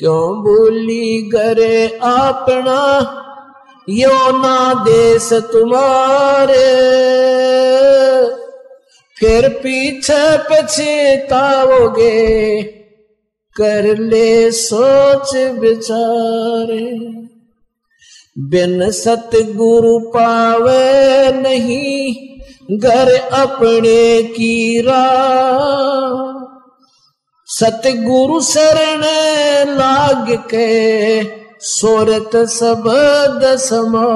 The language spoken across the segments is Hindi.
क्यों भूली करे अपना यो ना देश तुम्हारे। फिर पीछे पछताओगे कर ले सोच विचारे। बिन सतगुरु पावे नहीं, घर अपने की रा सतगुरु शरण लाग के सोरत सब समा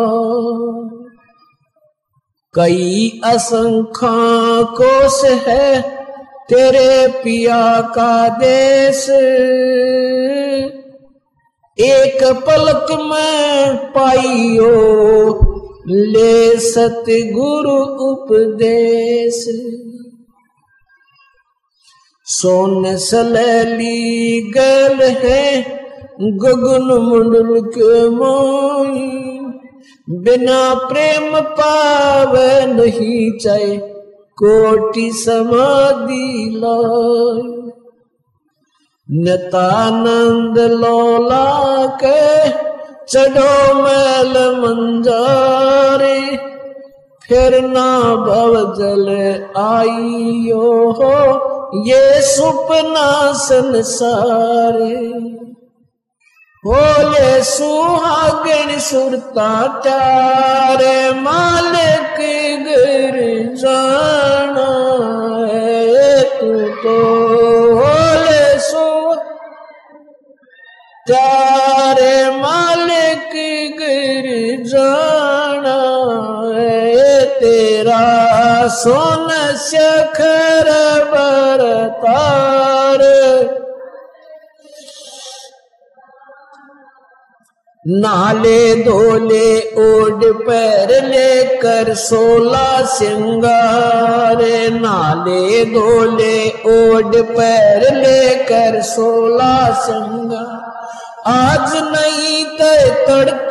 कई असंख्या कोश है तेरे पिया का देश। एक पलक में पाइयो ले सतगुरु उपदेश। सोन सलैली गल है, गगन मंडल के मोई। बिना प्रेम पावे नहीं चाहे, कोटि समाधि लाए। नतानंद लोला के चढ़ो मैल मंजारे, फिर ना भव जल आइयो हो ये सुपना संसारे। बोले सुहागण सुरता तारे मालिक गिर जाना तू तो। बोले सु तारे मालिक गिर जाना तेरा। सोन शखर बरतार नाले धोले ओड पर लेकर सोला सिंगार। नाले धोले ओड पर लेकर सोला सिंगार। आज नहीं तो तड़क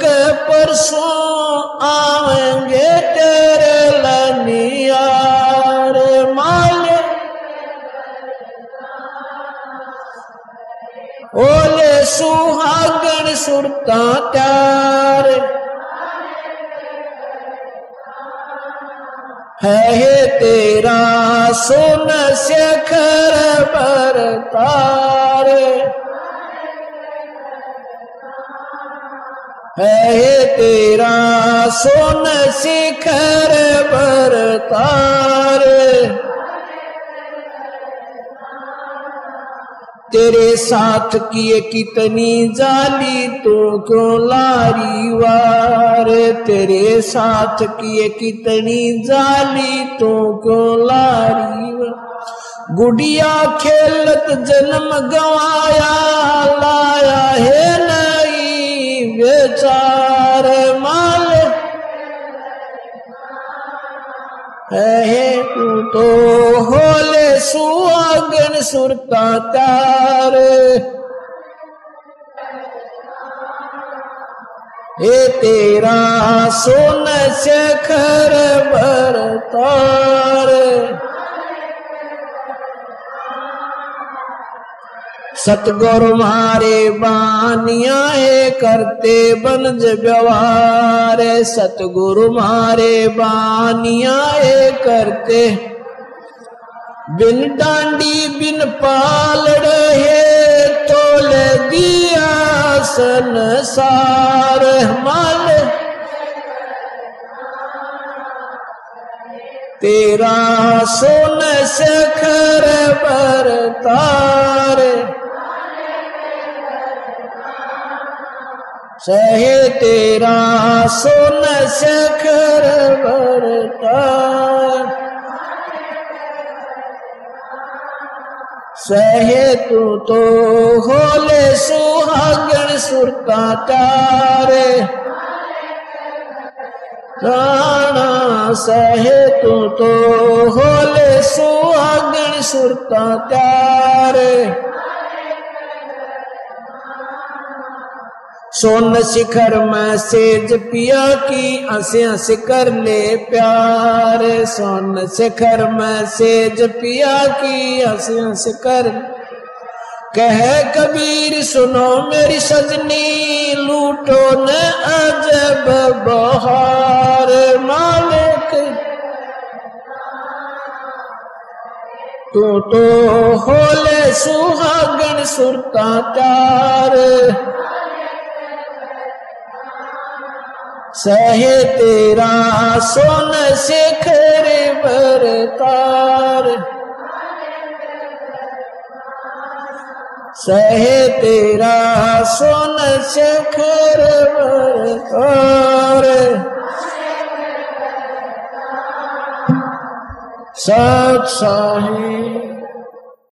परसों आवेंगे ओले सुहागन सुरता त्यार है तेरा सोन शेखर पर तारे। है तेरा सोन शिखर बरतार तेरे साथ किए कितनी जाली तो क्यों लारी वार? तेरे साथ किए कितनी जाली तो क्यों लारी गुड़िया खेलत जन्म गवाया, लाया है नई बेचार माल है तू तो होले सुआगन सुरता तार हे तेरा सोन शेखर बरतार सतगुरु मारे बानियाए करते बनज व्यवहार। सतगुरु मारे बानियाए करते। बिन डांडी बिन पालड़ है तोल दिया संसार माल तेरा सोन सखर बरतार सहे तेरा सोन सखर बरतार सहे तू तो होले सुहागण सुरता तारे। राणा, सहे तू तो होले सुहागण सुरता तारे। सोन शिखर में सेज पिया की हंस हंस कर ले प्यार। सोन शिखर में सेज पिया की हंस हंस कर। कह कबीर, सुनो मेरी सजनी, लूटो न अजब बहार। मालिक, तू तो होले सुहागन सुरता चार सहे तेरा सोन शेखर बरतार सहे तेरा सोन शेखर बरतार सत साही